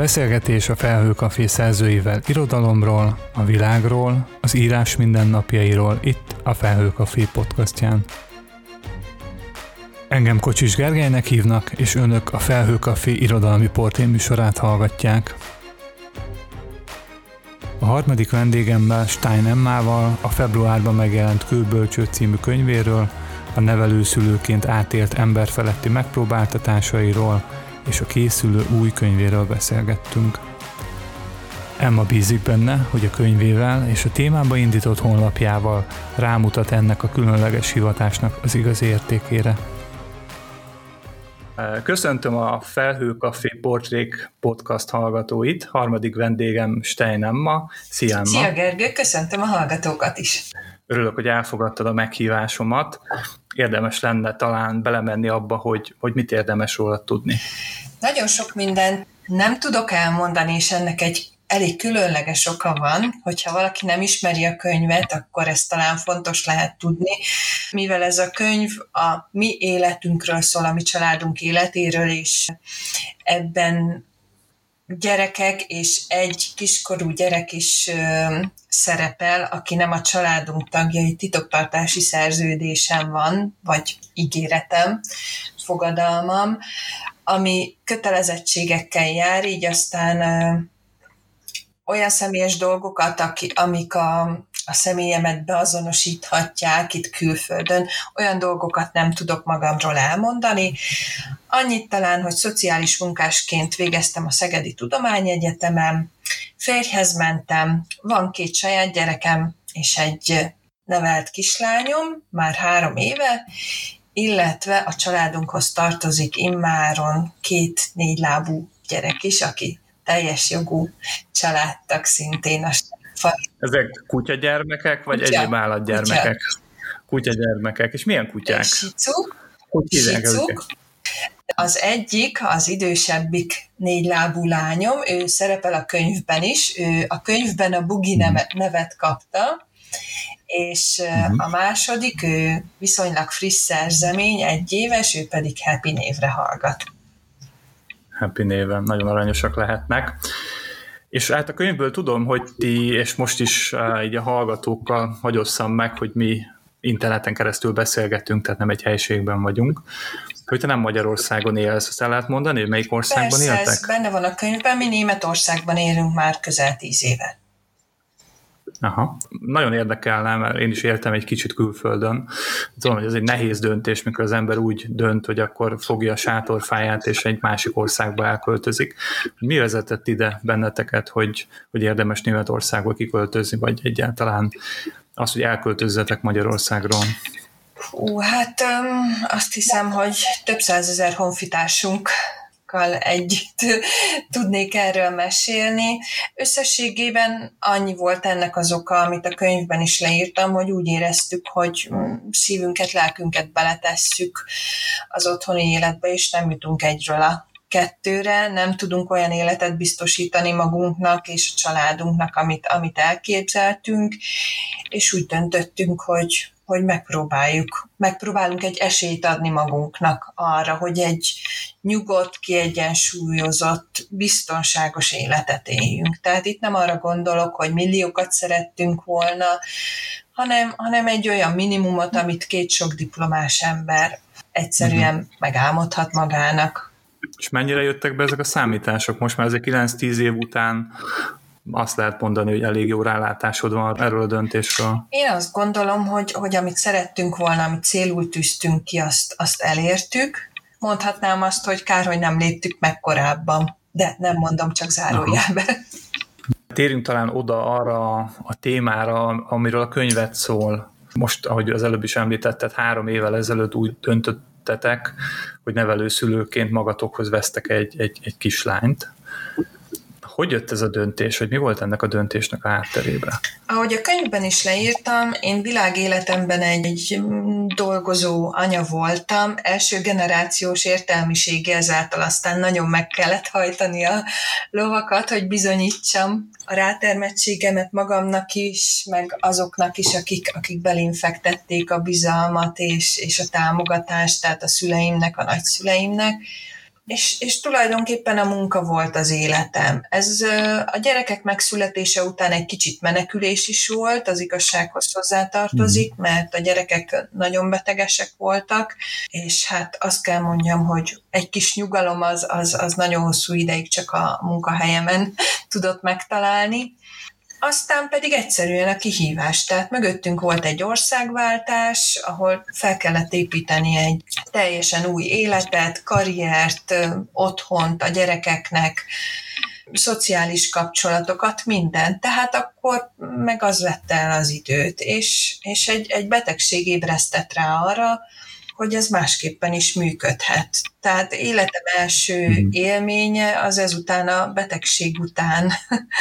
Beszélgetés a Felhőkafé szerzőivel irodalomról, a világról, az írás mindennapjairól itt a Felhőkafé podcastján. Engem Kocsis Gergelynek hívnak, és önök a Felhőkafé irodalmi portéműsorát hallgatják. A harmadik vendégemmel Stein Emmával a februárban megjelent Kőbölcső című könyvéről, a nevelőszülőként átélt emberfeletti megpróbáltatásairól és a készülő új könyvéről beszélgettünk. Emma bízik benne, hogy a könyvével és a témába indított honlapjával rámutat ennek a különleges hivatásnak az igazi értékére. Köszöntöm a Felhő Café Portrék podcast hallgatóit. Harmadik vendégem Stein Emma. Szia Emma. Szia Gergő, köszöntöm a hallgatókat is. Örülök, hogy elfogadtad a meghívásomat. Érdemes lenne talán belemenni abba, hogy, hogy mit érdemes róla tudni. Nagyon sok mindent nem tudok elmondani, és ennek egy elég különleges oka van, hogyha valaki nem ismeri a könyvet, akkor ezt talán fontos lehet tudni, mivel ez a könyv a mi életünkről szól, a mi családunk életéről, és ebben gyerekek és egy kiskorú gyerek is ö, szerepel, aki nem a családunk tagja, egy titoktartási szerződésem van, vagy ígéretem, fogadalmam, ami kötelezettségekkel jár, így aztán ö, olyan személyes dolgokat, aki, amik a, a személyemet beazonosíthatják itt külföldön, olyan dolgokat nem tudok magamról elmondani. Annyit talán, hogy szociális munkásként végeztem a Szegedi Tudományegyetemen, férjhez mentem, van két saját gyerekem és egy nevelt kislányom, már három éve, illetve a családunkhoz tartozik immáron két négylábú gyerek is, aki teljes jogú családtag szintén a Ezek kutyagyermekek, vagy Kutya. egyéb állatgyermekek? Kutya. Kutyagyermekek. És milyen kutyák? Sicuk. Sicuk. Az egyik, az idősebbik négylábú lányom, ő szerepel a könyvben is, ő a könyvben a Bugi mhm. nevet kapta, és uh-huh. a második, ő viszonylag friss szerzemény, egy éves, ő pedig Happy névre hallgat. Happy néven, nagyon aranyosak lehetnek. És hát a könyvből tudom, hogy ti, és most is így a hallgatókkal hagyosszam meg, hogy mi interneten keresztül beszélgetünk, tehát nem egy helységben vagyunk. Hogy te nem Magyarországon élsz, azt el lehet mondani, hogy melyik országban Persze, éltek? ez benne van a könyvben, mi Németországban élünk már közel tíz éve. Aha. Nagyon érdekelne, mert én is éltem egy kicsit külföldön. Tudom, hogy ez egy nehéz döntés, mikor az ember úgy dönt, hogy akkor fogja a sátorfáját, és egy másik országba elköltözik. Mi vezetett ide benneteket, hogy, hogy érdemes Németországba kiköltözni, vagy egyáltalán az, hogy elköltözzetek Magyarországról? Hú, hát um, azt hiszem, hogy több százezer honfitársunk együtt tudnék erről mesélni. Összességében annyi volt ennek az oka, amit a könyvben is leírtam, hogy úgy éreztük, hogy szívünket, lelkünket beletesszük az otthoni életbe, és nem jutunk egyről a kettőre, nem tudunk olyan életet biztosítani magunknak és a családunknak, amit, amit elképzeltünk, és úgy döntöttünk, hogy, hogy megpróbáljuk, megpróbálunk egy esélyt adni magunknak arra, hogy egy nyugodt, kiegyensúlyozott, biztonságos életet éljünk. Tehát itt nem arra gondolok, hogy milliókat szerettünk volna, hanem, hanem egy olyan minimumot, amit két sok diplomás ember egyszerűen uh-huh. megálmodhat magának. És mennyire jöttek be ezek a számítások? Most már ezek 9-10 év után azt lehet mondani, hogy elég jó rálátásod van erről a döntésről. Én azt gondolom, hogy, hogy amit szerettünk volna, amit célul tűztünk ki, azt, azt elértük. Mondhatnám azt, hogy kár, hogy nem léptük meg korábban, de nem mondom, csak zárójelben. Térjünk talán oda arra a témára, amiről a könyvet szól. Most, ahogy az előbb is említetted, három évvel ezelőtt úgy döntöttetek, hogy nevelőszülőként magatokhoz vesztek egy, egy, egy kislányt hogy jött ez a döntés, hogy mi volt ennek a döntésnek a hátterében? Ahogy a könyvben is leírtam, én világéletemben egy, dolgozó anya voltam, első generációs értelmisége, ezáltal aztán nagyon meg kellett hajtani a lovakat, hogy bizonyítsam a rátermettségemet magamnak is, meg azoknak is, akik, akik belém fektették a bizalmat és, és a támogatást, tehát a szüleimnek, a nagyszüleimnek és, és tulajdonképpen a munka volt az életem. Ez a gyerekek megszületése után egy kicsit menekülés is volt, az igazsághoz hozzátartozik, hmm. mert a gyerekek nagyon betegesek voltak, és hát azt kell mondjam, hogy egy kis nyugalom az, az, az nagyon hosszú ideig csak a munkahelyemen tudott megtalálni. Aztán pedig egyszerűen a kihívás. Tehát mögöttünk volt egy országváltás, ahol fel kellett építeni egy teljesen új életet, karriert, otthont a gyerekeknek, szociális kapcsolatokat, mindent. Tehát akkor meg az vette el az időt, és, és egy, egy betegség ébresztett rá arra, hogy ez másképpen is működhet. Tehát életem első mhm. élménye az ezután a betegség után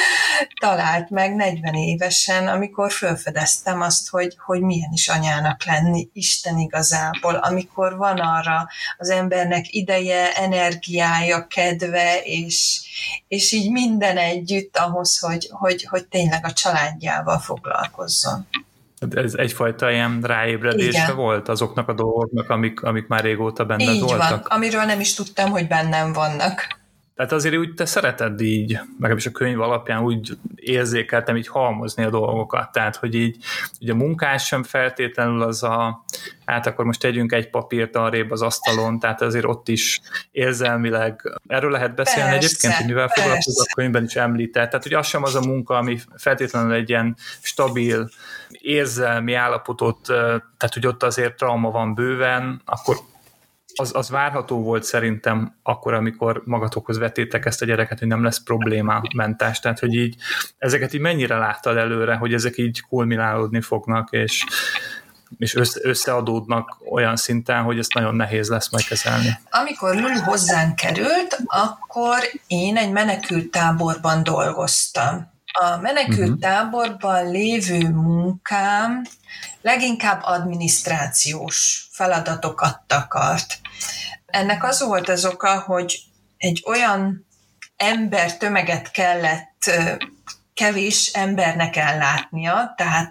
talált meg 40 évesen, amikor felfedeztem azt, hogy, hogy milyen is anyának lenni Isten igazából, amikor van arra az embernek ideje, energiája, kedve, és, és így minden együtt ahhoz, hogy, hogy, hogy tényleg a családjával foglalkozzon. Ez egyfajta ilyen ráébredése volt azoknak a dolgoknak, amik, amik már régóta benned így voltak? van, amiről nem is tudtam, hogy bennem vannak. Tehát azért úgy te szereted így, is a könyv alapján úgy érzékeltem így halmozni a dolgokat, tehát hogy így ugye a munkás sem feltétlenül az a, hát akkor most tegyünk egy papírt arrébb az asztalon, tehát azért ott is érzelmileg, erről lehet beszélni persze, egyébként, hogy mivel foglalkozok a könyvben is említett, tehát hogy az sem az a munka, ami feltétlenül egy ilyen stabil érzelmi állapotot, tehát hogy ott azért trauma van bőven, akkor az, az várható volt szerintem akkor, amikor magatokhoz vetétek ezt a gyereket, hogy nem lesz probléma mentás. Tehát, hogy így ezeket így mennyire láttad előre, hogy ezek így kulminálódni fognak, és, és össze, összeadódnak olyan szinten, hogy ezt nagyon nehéz lesz majd kezelni. Amikor Lulu hozzánk került, akkor én egy menekült táborban dolgoztam. A menekült táborban lévő munkám leginkább adminisztrációs feladatokat takart. Ennek az volt az oka, hogy egy olyan ember tömeget kellett kevés embernek ellátnia, tehát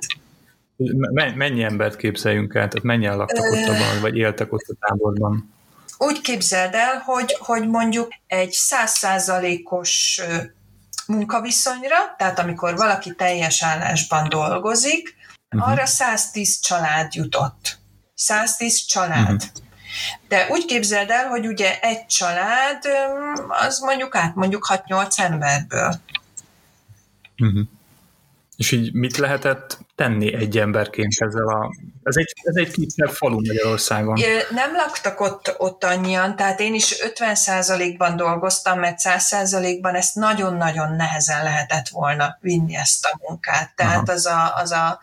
Mennyi embert képzeljünk el? Tehát mennyien laktak ott abban, vagy éltek ott a táborban? Úgy képzeld el, hogy, hogy mondjuk egy százszázalékos munkaviszonyra, tehát amikor valaki teljes állásban dolgozik, uh-huh. arra 110 család jutott. 110 család. Uh-huh. De úgy képzeld el, hogy ugye egy család, az mondjuk át mondjuk 6-8 emberből. Uh-huh. És így mit lehetett tenni egy emberként ezzel a... Ez egy, ez egy kisebb falu Magyarországon. Nem laktak ott, ott annyian, tehát én is 50%-ban dolgoztam, mert 100%-ban ezt nagyon-nagyon nehezen lehetett volna vinni ezt a munkát. Tehát az a, az, a,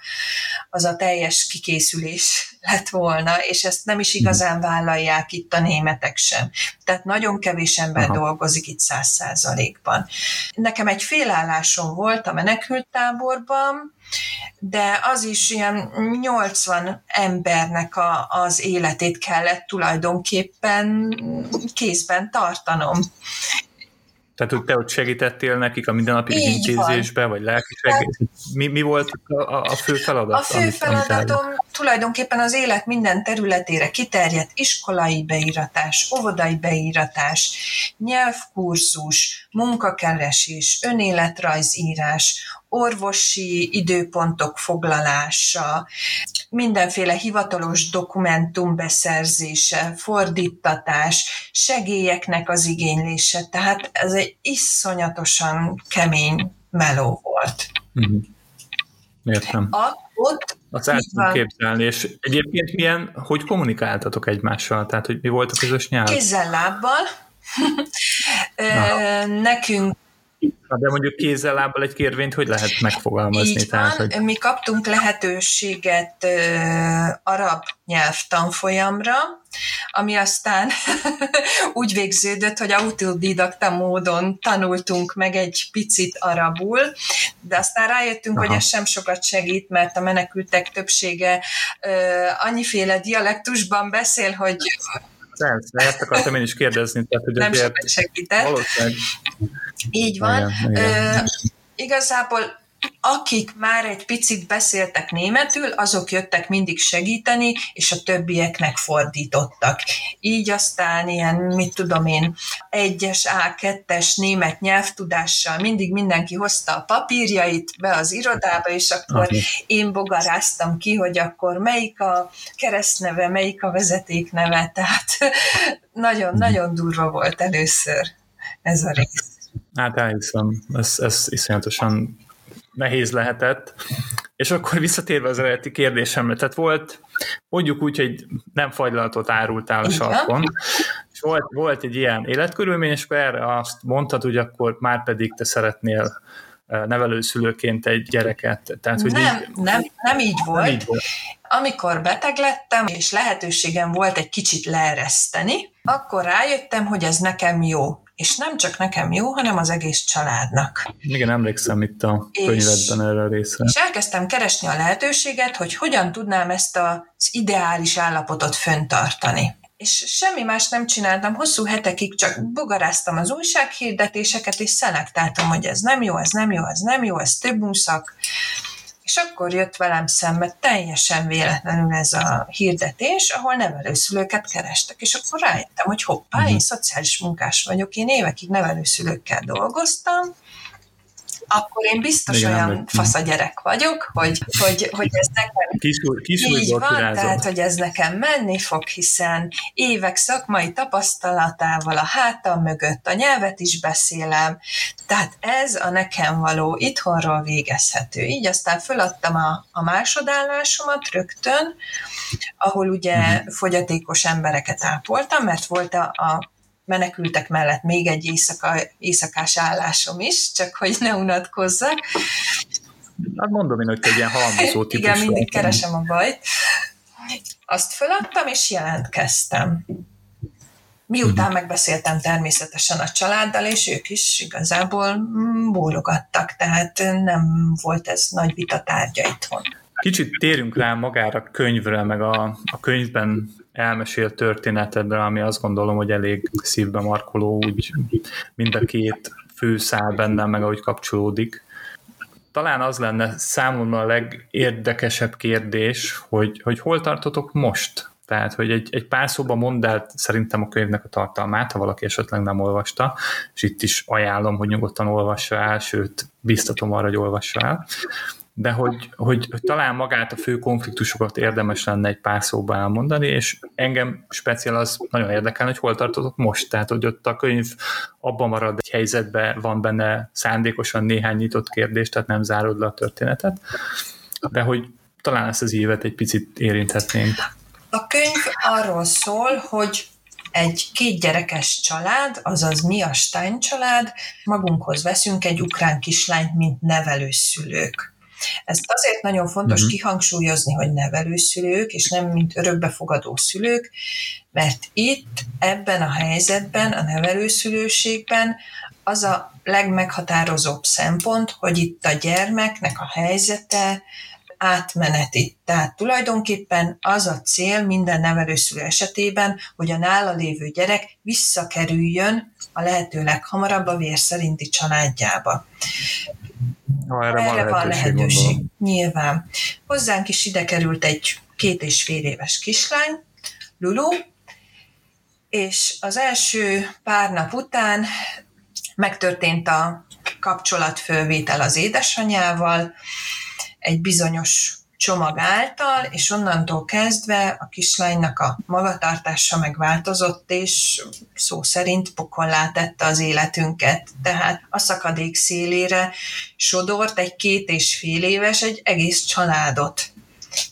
az a teljes kikészülés lett volna, és ezt nem is igazán vállalják itt a németek sem. Tehát nagyon kevés ember Aha. dolgozik itt 100%-ban. Nekem egy félállásom volt a menekültáborban, de az is ilyen 80 embernek a, az életét kellett tulajdonképpen kézben tartanom. Tehát, hogy te ott segítettél nekik a mindennapi Így intézésbe, van. vagy lelki mi, mi volt a, a fő feladat? A fő feladatom amit tulajdonképpen az élet minden területére kiterjedt iskolai beíratás, óvodai beíratás, nyelvkurzus, munkakeresés, önéletrajzírás, orvosi időpontok foglalása, mindenféle hivatalos dokumentum beszerzése, fordítatás, segélyeknek az igénylése. Tehát ez egy iszonyatosan kemény meló volt. Uh-huh. Értem. A, ott azt el tudom képzelni, és egyébként milyen, hogy kommunikáltatok egymással? Tehát, hogy mi volt a közös nyelv? Kézzel, lábbal. Nekünk de mondjuk kézzel, lábbal egy kérvényt hogy lehet megfogalmazni? Így van, tehát, hogy... mi kaptunk lehetőséget uh, arab nyelvtanfolyamra, ami aztán úgy végződött, hogy autodidakta módon tanultunk meg egy picit arabul, de aztán rájöttünk, Aha. hogy ez sem sokat segít, mert a menekültek többsége uh, annyiféle dialektusban beszél, hogy Persze, ezt akartam én is kérdezni. Tehát, hogy nem sokat segített. Valószínűleg. Így van. Igen, igen. Ö, igazából akik már egy picit beszéltek németül, azok jöttek mindig segíteni, és a többieknek fordítottak. Így aztán ilyen, mit tudom én, egyes A2-es német nyelvtudással mindig mindenki hozta a papírjait be az irodába, és akkor okay. én bogaráztam ki, hogy akkor melyik a keresztneve, melyik a vezetékneve, tehát nagyon-nagyon durva volt először ez a rész. Hát elhiszem, ez, ez iszonyatosan nehéz lehetett. És akkor visszatérve az eredeti kérdésemre, tehát volt, mondjuk úgy, hogy nem fagylalatot árultál a sarkon, és volt, volt egy ilyen életkörülmény, és akkor erre azt mondtad, hogy akkor már pedig te szeretnél eh, nevelőszülőként egy gyereket. Tehát, hogy nem, így, nem, nem így volt. Nem így volt. Amikor beteg lettem, és lehetőségem volt egy kicsit leereszteni, akkor rájöttem, hogy ez nekem jó és nem csak nekem jó, hanem az egész családnak. Igen, emlékszem itt a könyvedben erre a részre. És elkezdtem keresni a lehetőséget, hogy hogyan tudnám ezt az ideális állapotot föntartani és semmi más nem csináltam, hosszú hetekig csak bogaráztam az újsághirdetéseket, és szelektáltam, hogy ez nem jó, ez nem jó, ez nem jó, ez több muszak, és akkor jött velem szembe teljesen véletlenül ez a hirdetés, ahol nevelőszülőket kerestek, és akkor rájöttem, hogy hoppá, én mhm. szociális munkás vagyok, én évekig nevelőszülőkkel dolgoztam, akkor én biztos Igen, olyan nem fasz a gyerek vagyok, hogy, hogy, hogy ez nekem Kisúj, kisúj így van, kirázom. tehát hogy ez nekem menni fog, hiszen évek szakmai tapasztalatával a hátam mögött a nyelvet is beszélem, tehát ez a nekem való itthonról végezhető. Így aztán föladtam a, a másodállásomat rögtön, ahol ugye uh-huh. fogyatékos embereket ápoltam, mert volt a, a menekültek mellett még egy éjszaka, éjszakás állásom is, csak hogy ne unatkozzak. Hát mondom én, hogy egy ilyen halmozó típus. Igen, mindig keresem a bajt. Azt föladtam, és jelentkeztem. Miután uh-huh. megbeszéltem természetesen a családdal, és ők is igazából mm, bólogattak, tehát nem volt ez nagy vita tárgya itthon. Kicsit térünk rá magára a könyvre, meg a, a könyvben elmesélt történetedre, ami azt gondolom, hogy elég szívbe markoló, úgy mind a két fő szál bennem, meg ahogy kapcsolódik. Talán az lenne számomra a legérdekesebb kérdés, hogy, hogy hol tartotok most? Tehát, hogy egy, egy pár szóban mondd el szerintem a könyvnek a tartalmát, ha valaki esetleg nem olvasta, és itt is ajánlom, hogy nyugodtan olvassa el, sőt, biztatom arra, hogy olvassa el de hogy, hogy, talán magát a fő konfliktusokat érdemes lenne egy pár szóba elmondani, és engem speciál az nagyon érdekel, hogy hol tartotok most, tehát hogy ott a könyv abban marad egy helyzetben, van benne szándékosan néhány nyitott kérdés, tehát nem zárod le a történetet, de hogy talán ezt az évet egy picit érinthetnénk. A könyv arról szól, hogy egy két gyerekes család, azaz mi a Stein család, magunkhoz veszünk egy ukrán kislányt, mint nevelőszülők. Ezt azért nagyon fontos uh-huh. kihangsúlyozni, hogy nevelőszülők, és nem mint örökbefogadó szülők, mert itt, ebben a helyzetben, a nevelőszülőségben az a legmeghatározóbb szempont, hogy itt a gyermeknek a helyzete átmeneti. Tehát tulajdonképpen az a cél minden nevelőszülő esetében, hogy a nála lévő gyerek visszakerüljön a lehető leghamarabb a vér szerinti családjába. Ha erre, erre van lehetőség, van lehetőség nyilván. Hozzánk is ide került egy két és fél éves kislány, Lulu, és az első pár nap után megtörtént a kapcsolatfölvétel az édesanyával, egy bizonyos csomag által, és onnantól kezdve a kislánynak a magatartása megváltozott, és szó szerint pokollá tette az életünket. Tehát a szakadék szélére sodort egy két és fél éves, egy egész családot.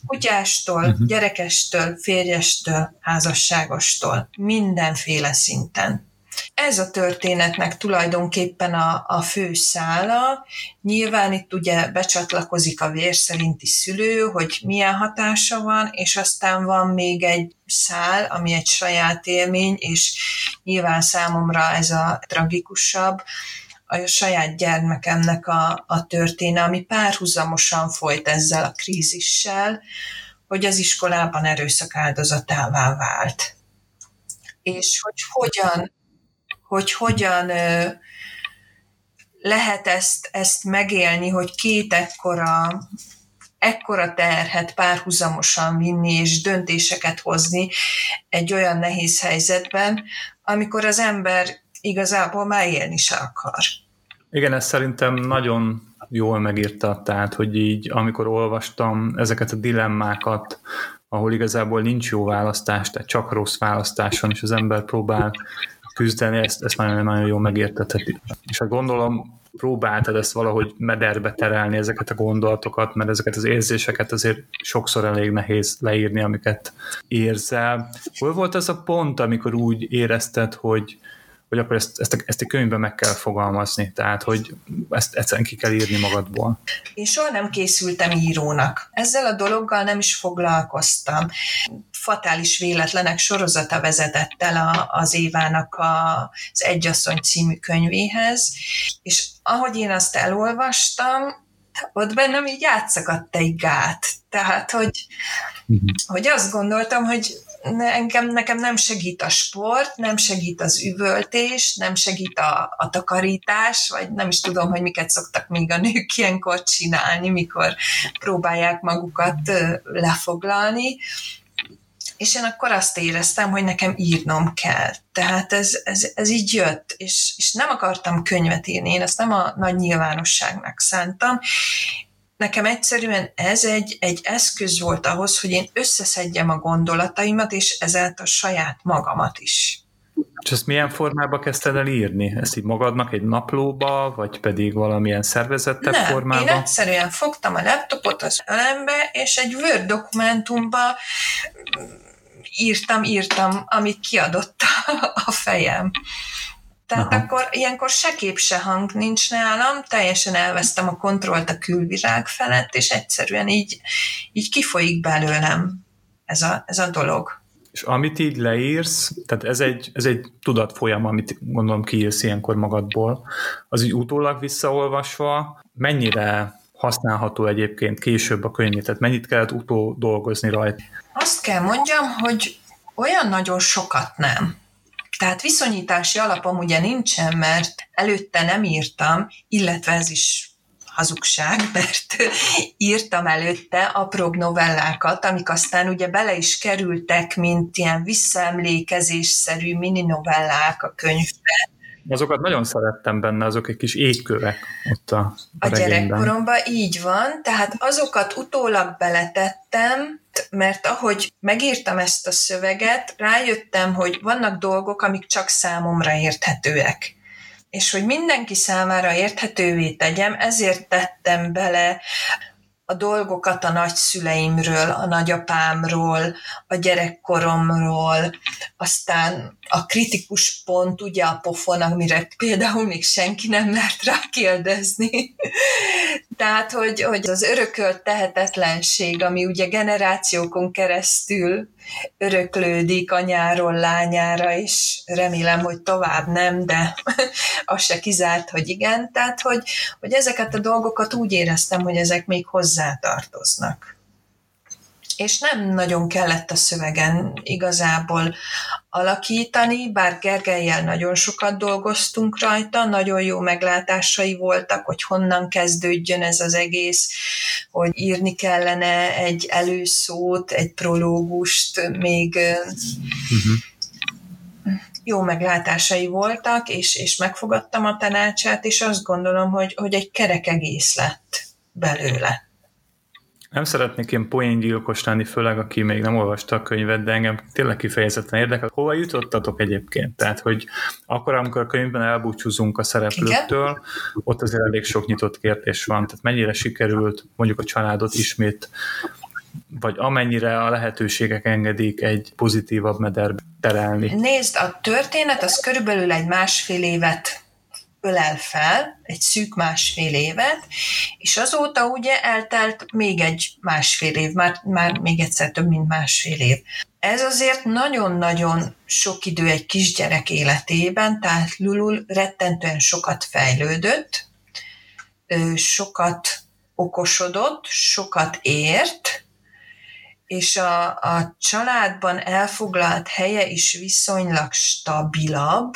Kutyástól, uh-huh. gyerekestől, férjestől, házasságostól, mindenféle szinten. Ez a történetnek tulajdonképpen a, a fő szála. Nyilván itt ugye becsatlakozik a vér szerinti szülő, hogy milyen hatása van, és aztán van még egy szál, ami egy saját élmény, és nyilván számomra ez a tragikusabb, a saját gyermekemnek a, a történe, ami párhuzamosan folyt ezzel a krízissel, hogy az iskolában erőszak áldozatává vált. És hogy hogyan, hogy hogyan lehet ezt, ezt megélni, hogy két ekkora, ekkora terhet párhuzamosan vinni és döntéseket hozni egy olyan nehéz helyzetben, amikor az ember igazából már élni se akar. Igen, ez szerintem nagyon jól megírta, tehát, hogy így amikor olvastam ezeket a dilemmákat, ahol igazából nincs jó választás, tehát csak rossz választás van, és az ember próbál küzdeni, ezt, ezt nagyon-nagyon jól megértetett. És hát gondolom, próbáltad ezt valahogy mederbe terelni, ezeket a gondolatokat, mert ezeket az érzéseket azért sokszor elég nehéz leírni, amiket érzel. Hol volt az a pont, amikor úgy érezted, hogy, hogy akkor ezt, ezt, a, ezt a könyvben meg kell fogalmazni, tehát hogy ezt egyszerűen ki kell írni magadból. Én soha nem készültem írónak. Ezzel a dologgal nem is foglalkoztam. Fatális véletlenek sorozata vezetett el a, az Évának a, az Egyasszony című könyvéhez, és ahogy én azt elolvastam, ott bennem így átszakadt egy gát. Tehát, hogy, uh-huh. hogy azt gondoltam, hogy engem, nekem nem segít a sport, nem segít az üvöltés, nem segít a, a takarítás, vagy nem is tudom, hogy miket szoktak még a nők ilyenkor csinálni, mikor próbálják magukat lefoglalni. És én akkor azt éreztem, hogy nekem írnom kell. Tehát ez, ez, ez így jött, és, és nem akartam könyvet írni, én ezt nem a nagy nyilvánosságnak szántam, nekem egyszerűen ez egy, egy eszköz volt ahhoz, hogy én összeszedjem a gondolataimat, és ezáltal saját magamat is. És ezt milyen formába kezdted el írni? Ezt így magadnak egy naplóba, vagy pedig valamilyen szervezettebb Nem, formában? én egyszerűen fogtam a laptopot az ölembe, és egy Word dokumentumba írtam, írtam, amit kiadott a fejem. Tehát Aha. akkor ilyenkor se kép, se hang nincs nálam, teljesen elvesztem a kontrollt a külvilág felett, és egyszerűen így, így kifolyik belőlem ez a, ez a dolog. És amit így leírsz, tehát ez egy, ez egy tudatfolyam, amit gondolom kiírsz ilyenkor magadból, az így utólag visszaolvasva, mennyire használható egyébként később a könyv, tehát mennyit kellett utó dolgozni rajta? Azt kell mondjam, hogy olyan nagyon sokat nem. Tehát viszonyítási alapom ugye nincsen, mert előtte nem írtam, illetve ez is hazugság, mert írtam előtte apróbb novellákat, amik aztán ugye bele is kerültek, mint ilyen visszaemlékezésszerű mini novellák a könyvbe. Azokat nagyon szerettem benne, azok egy kis égkövek ott a, a, a gyerekkoromban így van, tehát azokat utólag beletettem, mert ahogy megírtam ezt a szöveget, rájöttem, hogy vannak dolgok, amik csak számomra érthetőek. És hogy mindenki számára érthetővé tegyem, ezért tettem bele a dolgokat a nagyszüleimről, a nagyapámról, a gyerekkoromról, aztán a kritikus pont, ugye a pofon, amire például még senki nem mert rá kérdezni. Tehát, hogy, hogy az örökölt tehetetlenség, ami ugye generációkon keresztül öröklődik anyáról lányára, és remélem, hogy tovább nem, de az se kizárt, hogy igen. Tehát, hogy, hogy ezeket a dolgokat úgy éreztem, hogy ezek még hozzátartoznak és nem nagyon kellett a szövegen igazából alakítani, bár Gergelyel nagyon sokat dolgoztunk rajta, nagyon jó meglátásai voltak, hogy honnan kezdődjön ez az egész, hogy írni kellene egy előszót, egy prológust, még uh-huh. jó meglátásai voltak, és, és megfogadtam a tanácsát, és azt gondolom, hogy, hogy egy kerek egész lett belőle. Nem szeretnék én poéngyilkos lenni, főleg aki még nem olvasta a könyvet, de engem tényleg kifejezetten érdekel. Hova jutottatok egyébként? Tehát, hogy akkor, amikor a könyvben elbúcsúzunk a szereplőktől, Igen? ott azért elég sok nyitott kérdés van. Tehát mennyire sikerült mondjuk a családot ismét vagy amennyire a lehetőségek engedik egy pozitívabb mederbe terelni? Nézd, a történet az körülbelül egy másfél évet ölel fel, egy szűk másfél évet, és azóta ugye eltelt még egy másfél év, már, már még egyszer több, mint másfél év. Ez azért nagyon-nagyon sok idő egy kisgyerek életében, tehát Lulul rettentően sokat fejlődött, sokat okosodott, sokat ért, és a, a családban elfoglalt helye is viszonylag stabilabb,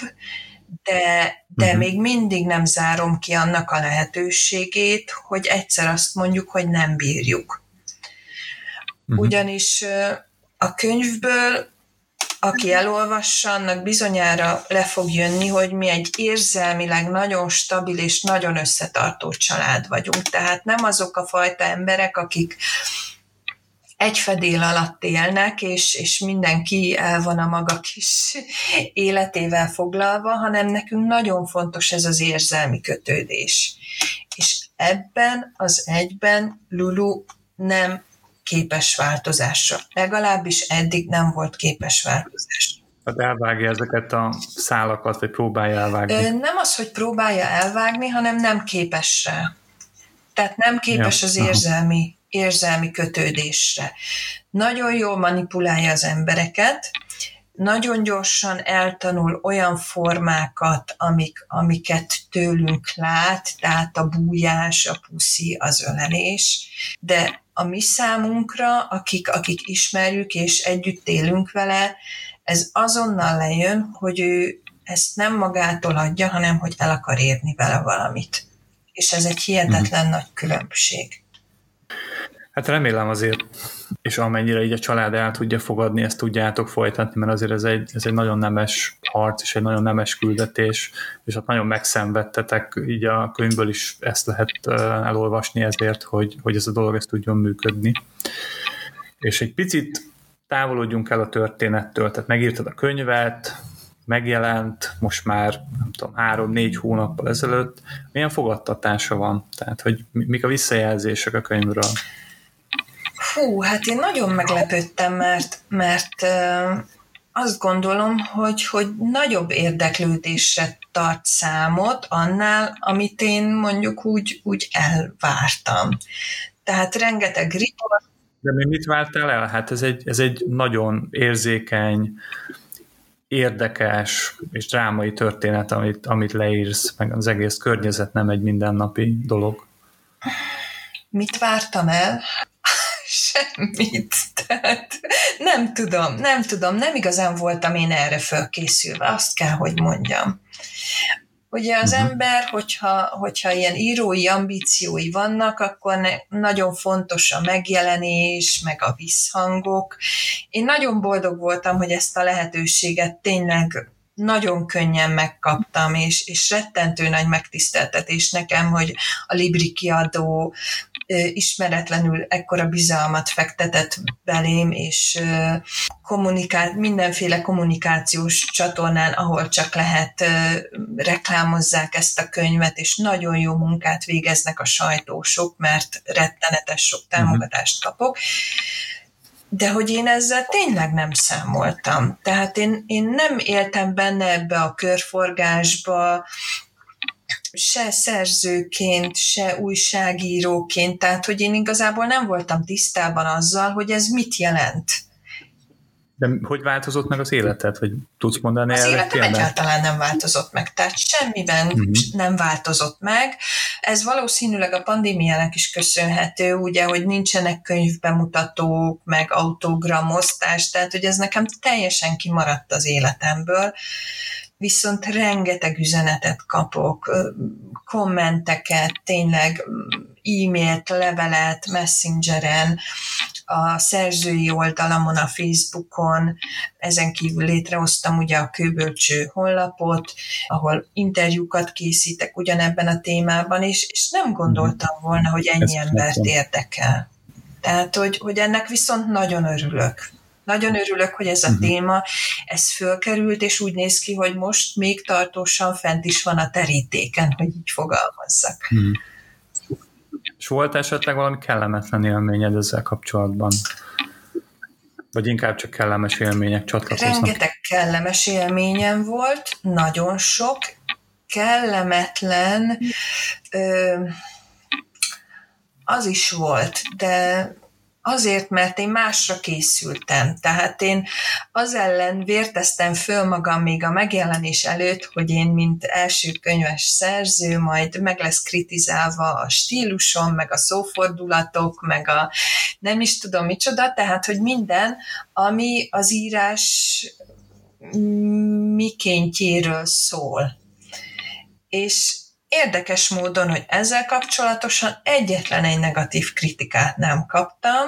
de, de uh-huh. még mindig nem zárom ki annak a lehetőségét, hogy egyszer azt mondjuk, hogy nem bírjuk. Uh-huh. Ugyanis a könyvből, aki elolvassa, annak bizonyára le fog jönni, hogy mi egy érzelmileg nagyon stabil és nagyon összetartó család vagyunk. Tehát nem azok a fajta emberek, akik egy fedél alatt élnek, és, és mindenki el van a maga kis életével foglalva, hanem nekünk nagyon fontos ez az érzelmi kötődés. És ebben az egyben Lulu nem képes változásra. Legalábbis eddig nem volt képes változásra. Tehát elvágja ezeket a szálakat, vagy próbálja elvágni? Nem az, hogy próbálja elvágni, hanem nem képes rá. Tehát nem képes ja. az érzelmi érzelmi kötődésre. Nagyon jól manipulálja az embereket, nagyon gyorsan eltanul olyan formákat, amik, amiket tőlünk lát, tehát a bújás, a puszi, az ölelés, de a mi számunkra, akik, akik ismerjük és együtt élünk vele, ez azonnal lejön, hogy ő ezt nem magától adja, hanem hogy el akar érni vele valamit. És ez egy hihetetlen mm. nagy különbség. Hát remélem azért, és amennyire így a család el tudja fogadni, ezt tudjátok folytatni, mert azért ez egy, ez egy nagyon nemes harc, és egy nagyon nemes küldetés, és ott nagyon megszenvedtetek, így a könyvből is ezt lehet elolvasni ezért, hogy, hogy ez a dolog ezt tudjon működni. És egy picit távolodjunk el a történettől, tehát megírtad a könyvet, megjelent, most már nem tudom, három-négy hónappal ezelőtt. Milyen fogadtatása van? Tehát, hogy mik a visszajelzések a könyvről? Hú, hát én nagyon meglepődtem, mert, mert azt gondolom, hogy, hogy nagyobb érdeklődésre tart számot annál, amit én mondjuk úgy, úgy elvártam. Tehát rengeteg riport. De mi mit vártál el? Hát ez egy, ez egy nagyon érzékeny, érdekes és drámai történet, amit, amit leírsz, meg az egész környezet nem egy mindennapi dolog. Mit vártam el? Semmit. Tehát nem tudom, nem tudom, nem igazán voltam én erre fölkészülve, azt kell, hogy mondjam. Ugye az uh-huh. ember, hogyha, hogyha ilyen írói ambíciói vannak, akkor ne, nagyon fontos a megjelenés, meg a visszhangok. Én nagyon boldog voltam, hogy ezt a lehetőséget tényleg nagyon könnyen megkaptam, és, és rettentő nagy megtiszteltetés nekem, hogy a Libri kiadó ismeretlenül ekkora bizalmat fektetett belém, és kommunikált, mindenféle kommunikációs csatornán, ahol csak lehet, reklámozzák ezt a könyvet, és nagyon jó munkát végeznek a sajtósok, mert rettenetes sok mhm. támogatást kapok de hogy én ezzel tényleg nem számoltam. Tehát én, én nem éltem benne ebbe a körforgásba, se szerzőként, se újságíróként, tehát hogy én igazából nem voltam tisztában azzal, hogy ez mit jelent. De hogy változott meg az életed? Vagy tudsz mondani Az életem egyáltalán nem változott meg, tehát semmiben uh-huh. nem változott meg. Ez valószínűleg a pandémiának is köszönhető, ugye, hogy nincsenek könyvbemutatók, meg autogramosztás, tehát hogy ez nekem teljesen kimaradt az életemből viszont rengeteg üzenetet kapok, kommenteket, tényleg e-mailt, levelet, messengeren, a szerzői oldalamon, a Facebookon, ezen kívül létrehoztam ugye a Kőbölcső honlapot, ahol interjúkat készítek ugyanebben a témában is, és nem gondoltam volna, hogy ennyi embert érdekel. Tehát, hogy, hogy ennek viszont nagyon örülök. Nagyon örülök, hogy ez a uh-huh. téma, ez fölkerült, és úgy néz ki, hogy most még tartósan fent is van a terítéken, hogy így fogalmazzak. Uh-huh. És volt esetleg valami kellemetlen élményed ezzel kapcsolatban? Vagy inkább csak kellemes élmények csatlakoznak? Rengeteg kellemes élményem volt, nagyon sok. Kellemetlen ö, az is volt, de Azért, mert én másra készültem. Tehát én az ellen vérteztem föl magam még a megjelenés előtt, hogy én, mint első könyves szerző, majd meg lesz kritizálva a stílusom, meg a szófordulatok, meg a nem is tudom micsoda, tehát, hogy minden, ami az írás mikéntjéről szól. És Érdekes módon, hogy ezzel kapcsolatosan egyetlen egy negatív kritikát nem kaptam,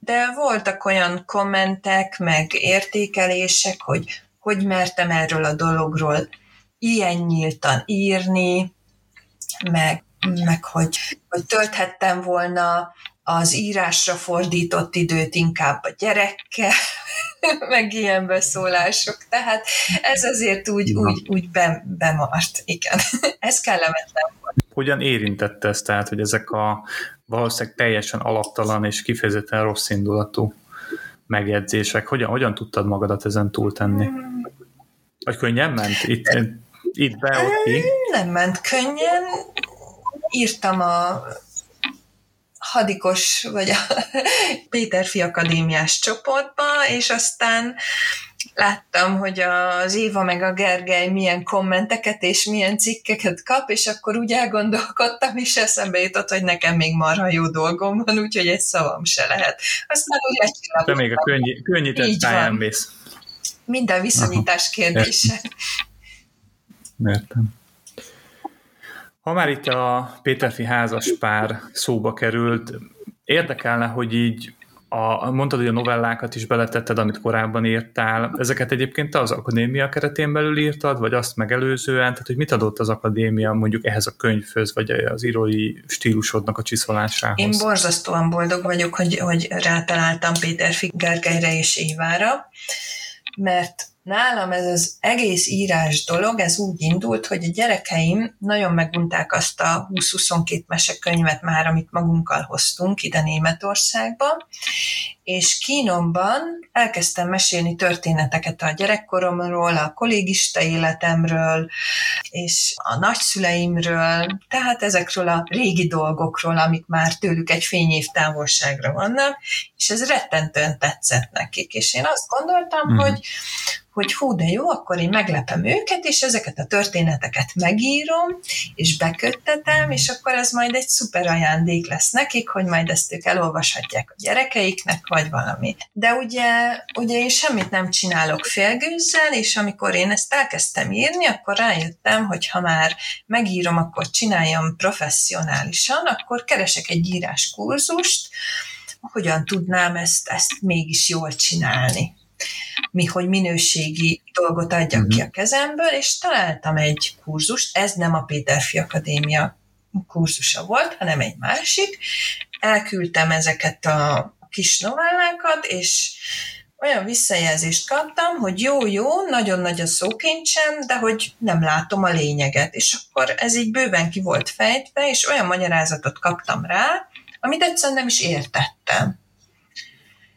de voltak olyan kommentek, meg értékelések, hogy hogy mertem erről a dologról ilyen nyíltan írni, meg, meg hogy, hogy tölthettem volna az írásra fordított időt inkább a gyerekkel, meg ilyen beszólások. Tehát ez azért úgy, úgy, úgy be, bemart, igen. ez kellemetlen volt. Hogyan érintette ezt, tehát, hogy ezek a valószínűleg teljesen alaptalan és kifejezetten rossz indulatú megjegyzések, hogyan, hogyan tudtad magadat ezen túltenni? Vagy könnyen ment? Itt, itt be, ott ki? Nem ment könnyen. Írtam a hadikos, vagy a Péterfi Akadémiás csoportba, és aztán láttam, hogy az Éva meg a Gergely milyen kommenteket és milyen cikkeket kap, és akkor úgy elgondolkodtam, és eszembe jutott, hogy nekem még marha jó dolgom van, úgyhogy egy szavam se lehet. Aztán úgy. Te még a könny- könnyített mész. Minden viszonyítás kérdése. Értem. Ha már itt a Péterfi házas pár szóba került, érdekelne, hogy így a, mondtad, hogy a novellákat is beletetted, amit korábban írtál. Ezeket egyébként te az akadémia keretén belül írtad, vagy azt megelőzően? Tehát, hogy mit adott az akadémia mondjuk ehhez a könyvhöz, vagy az írói stílusodnak a csiszolásához? Én borzasztóan boldog vagyok, hogy, hogy rátaláltam Péter Gergelyre és Évára, mert Nálam ez az egész írás dolog, ez úgy indult, hogy a gyerekeim nagyon megunták azt a 20-22 mesekönyvet már, amit magunkkal hoztunk ide Németországba, és kínomban elkezdtem mesélni történeteket a gyerekkoromról, a kollégista életemről, és a nagyszüleimről, tehát ezekről a régi dolgokról, amik már tőlük egy fényév távolságra vannak, és ez rettentően tetszett nekik. És én azt gondoltam, mm. hogy, hogy hú, de jó, akkor én meglepem őket, és ezeket a történeteket megírom, és beköttetem, és akkor ez majd egy szuper ajándék lesz nekik, hogy majd ezt ők elolvashatják a gyerekeiknek, vagy valami. De ugye, ugye én semmit nem csinálok félgőzzel, és amikor én ezt elkezdtem írni, akkor rájöttem, hogy ha már megírom, akkor csináljam professzionálisan, akkor keresek egy írás kurzust, hogyan tudnám ezt, ezt mégis jól csinálni mi, hogy minőségi dolgot adjak ki mhm. a kezemből, és találtam egy kurzust, ez nem a Péterfi Akadémia kurzusa volt, hanem egy másik. Elküldtem ezeket a kis novellákat, és olyan visszajelzést kaptam, hogy jó, jó, nagyon nagy a szókincsem, de hogy nem látom a lényeget. És akkor ez így bőven ki volt fejtve, és olyan magyarázatot kaptam rá, amit egyszerűen nem is értettem.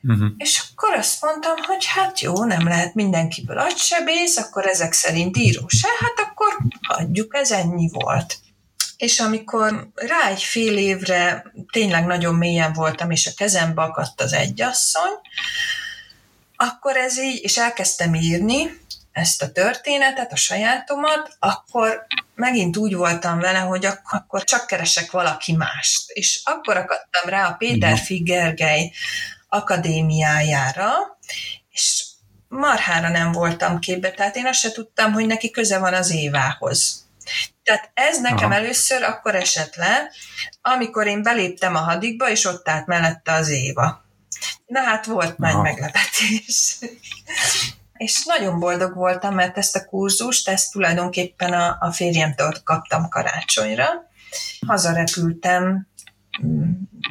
Uh-huh. És akkor azt mondtam, hogy hát jó, nem lehet mindenkiből agysebész, akkor ezek szerint író se, hát akkor hagyjuk, ez ennyi volt. És amikor rá egy fél évre tényleg nagyon mélyen voltam, és a kezembe akadt az egyasszony, akkor ez így, és elkezdtem írni ezt a történetet, a sajátomat, akkor megint úgy voltam vele, hogy akkor csak keresek valaki mást. És akkor akadtam rá a Péter Gergely akadémiájára, és marhára nem voltam képbe, tehát én azt se tudtam, hogy neki köze van az Évához. Tehát ez nekem Aha. először akkor esett le, amikor én beléptem a hadikba, és ott állt mellette az Éva. Na hát volt Aha. nagy meglepetés. és nagyon boldog voltam, mert ezt a kurzust, ezt tulajdonképpen a, a férjemtől kaptam karácsonyra. Hazarepültem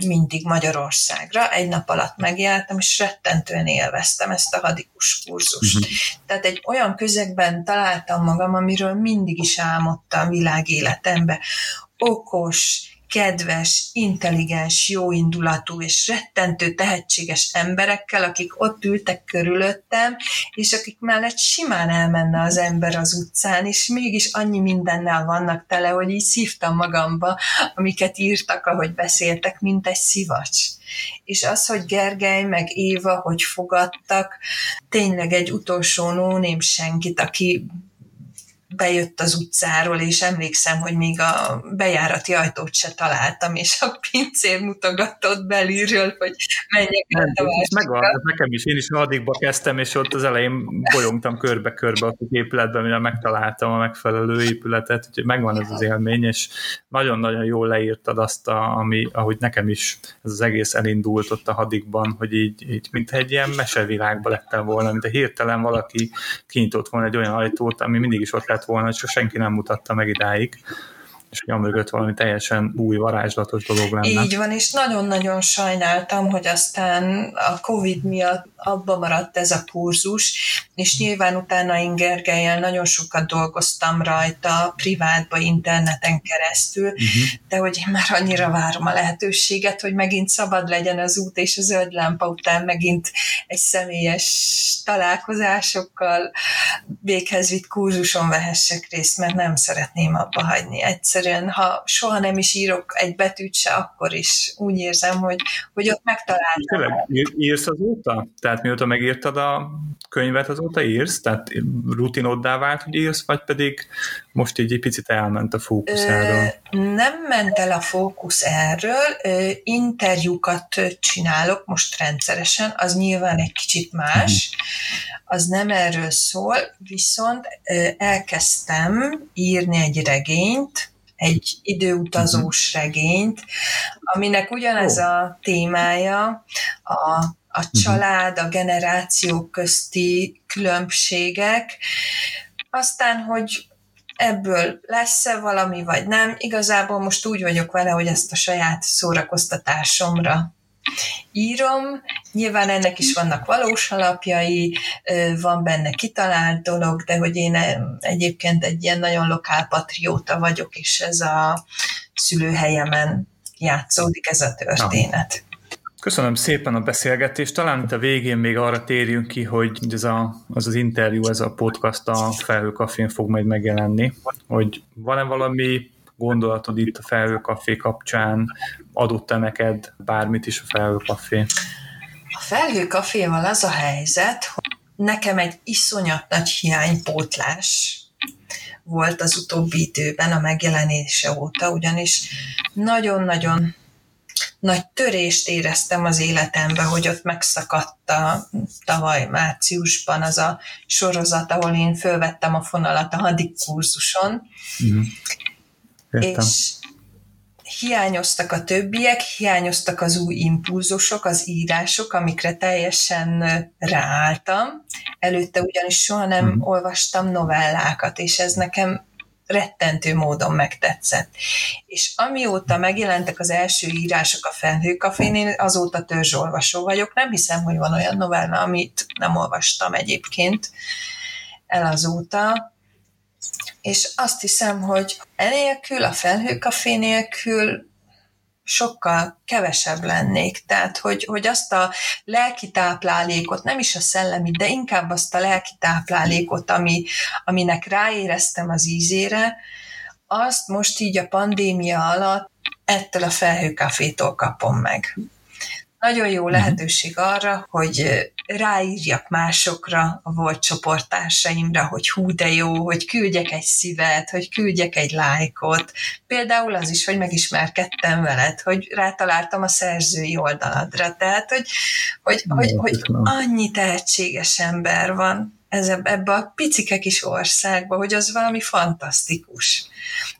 mindig Magyarországra. Egy nap alatt megjeltem, és rettentően élveztem ezt a hadikus kurzust. Uh-huh. Tehát egy olyan közegben találtam magam, amiről mindig is álmodtam világéletembe. Okos, kedves, intelligens, jóindulatú és rettentő tehetséges emberekkel, akik ott ültek körülöttem, és akik mellett simán elmenne az ember az utcán, és mégis annyi mindennel vannak tele, hogy így szívtam magamba, amiket írtak, ahogy beszéltek, mint egy szivacs. És az, hogy Gergely meg Éva, hogy fogadtak, tényleg egy utolsó nóném senkit, aki bejött az utcáról, és emlékszem, hogy még a bejárati ajtót se találtam, és a pincér mutogatott belülről, hogy menjek el a Megvan, nekem is, én is addigba kezdtem, és ott az elején bolyongtam körbe-körbe az épületben, mire megtaláltam a megfelelő épületet, úgyhogy megvan ez az élmény, és nagyon-nagyon jól leírtad azt, a, ami, ahogy nekem is ez az egész elindult ott a hadikban, hogy így, így mint egy ilyen mesevilágba lettem volna, mint a hirtelen valaki kinyitott volna egy olyan ajtót, ami mindig is ott lett volna, csak senki nem mutatta meg idáig és hogy amögött valami teljesen új, varázslatos dolog lenne. Így van, és nagyon-nagyon sajnáltam, hogy aztán a Covid miatt abba maradt ez a kurzus, és nyilván utána én Gergelyel nagyon sokat dolgoztam rajta, privátba, interneten keresztül, uh-huh. de hogy én már annyira várom a lehetőséget, hogy megint szabad legyen az út, és a zöld lámpa után megint egy személyes találkozásokkal véghez vitt kurzuson vehessek részt, mert nem szeretném abba hagyni. Egyszerűen, ha soha nem is írok egy betűt se, akkor is úgy érzem, hogy, hogy ott megtaláltam. Tényleg írsz azóta? Tehát mióta megírtad a könyvet, azóta írsz? Tehát rutinoddá vált, hogy írsz, vagy pedig most így egy picit elment a fókusz erről? Nem ment el a fókusz erről. Interjúkat csinálok most rendszeresen, az nyilván egy kicsit más. Az nem erről szól, viszont elkezdtem írni egy regényt, egy időutazós regényt, aminek ugyanez a témája, a a mhm. család, a generációk közti különbségek. Aztán, hogy ebből lesz-e valami, vagy nem, igazából most úgy vagyok vele, hogy ezt a saját szórakoztatásomra írom. Nyilván ennek is vannak valós alapjai, van benne kitalált dolog, de hogy én egyébként egy ilyen nagyon lokál patrióta vagyok, és ez a szülőhelyemen játszódik ez a történet. Köszönöm szépen a beszélgetést. Talán itt a végén még arra térjünk ki, hogy ez a, az az interjú, ez a podcast a Felhőkafén fog majd megjelenni, hogy van-e valami gondolatod itt a Felhőkafé kapcsán, adott-e neked bármit is a Felhőkafé? A Felhőkaféval az a helyzet, hogy nekem egy iszonyat nagy hiánypótlás volt az utóbbi időben a megjelenése óta, ugyanis nagyon-nagyon nagy törést éreztem az életemben, hogy ott megszakadt a tavaly márciusban az a sorozat, ahol én fölvettem a fonalat a hadik kurzuson, mm. és hiányoztak a többiek, hiányoztak az új impulzusok, az írások, amikre teljesen ráálltam. Előtte ugyanis soha nem mm. olvastam novellákat, és ez nekem rettentő módon megtetszett. És amióta megjelentek az első írások a Felhőkafén, én azóta törzsolvasó vagyok. Nem hiszem, hogy van olyan novella, amit nem olvastam egyébként el azóta. És azt hiszem, hogy enélkül, a Felhőkafé nélkül sokkal kevesebb lennék. Tehát, hogy, hogy azt a lelki táplálékot, nem is a szellemi, de inkább azt a lelki táplálékot, ami, aminek ráéreztem az ízére, azt most így a pandémia alatt ettől a felhőkafétól kapom meg nagyon jó mhm. lehetőség arra, hogy ráírjak másokra, a volt csoporttársaimra, hogy hú de jó, hogy küldjek egy szívet, hogy küldjek egy lájkot. Például az is, hogy megismerkedtem veled, hogy rátaláltam a szerzői oldaladra. Tehát, hogy, hogy, hogy, hogy annyi tehetséges ember van ebbe a picike kis országba, hogy az valami fantasztikus.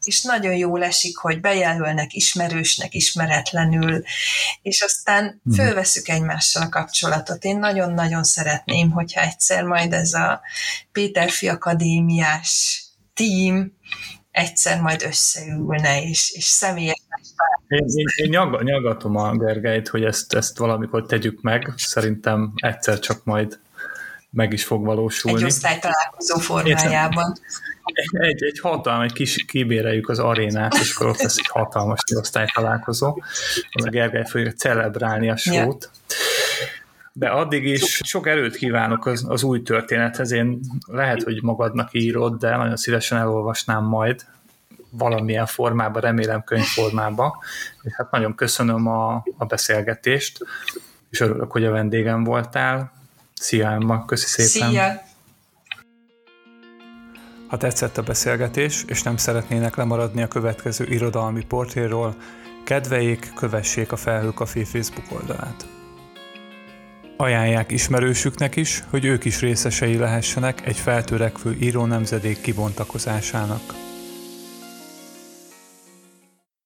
És nagyon jó esik, hogy bejelölnek ismerősnek, ismeretlenül, és aztán mhm. fölveszük egymással a kapcsolatot. Én nagyon-nagyon szeretném, hogyha egyszer majd ez a Péterfi Akadémiás tím egyszer majd összeülne, és, és személyesen én, én, én nyag, nyagatom a Gergelyt, hogy ezt, ezt valamikor tegyük meg. Szerintem egyszer csak majd meg is fog valósulni. Egy osztálytalálkozó formájában. Egy, egy, egy hatalmas, egy kis kibéreljük az arénát, és akkor ott lesz egy hatalmas osztálytalálkozó. Az a Gergely fogja celebrálni a sót. Ja. De addig is sok erőt kívánok az, az új történethez. Én lehet, hogy magadnak írod, de nagyon szívesen elolvasnám majd valamilyen formában, remélem könyvformában. És hát nagyon köszönöm a, a beszélgetést, és örülök, hogy a vendégem voltál. Szia, Emma, köszi szépen. Szia. Ha tetszett a beszélgetés, és nem szeretnének lemaradni a következő irodalmi portréról, kedveljék, kövessék a Felhőkafé Facebook oldalát. Ajánlják ismerősüknek is, hogy ők is részesei lehessenek egy feltörekvő író nemzedék kibontakozásának.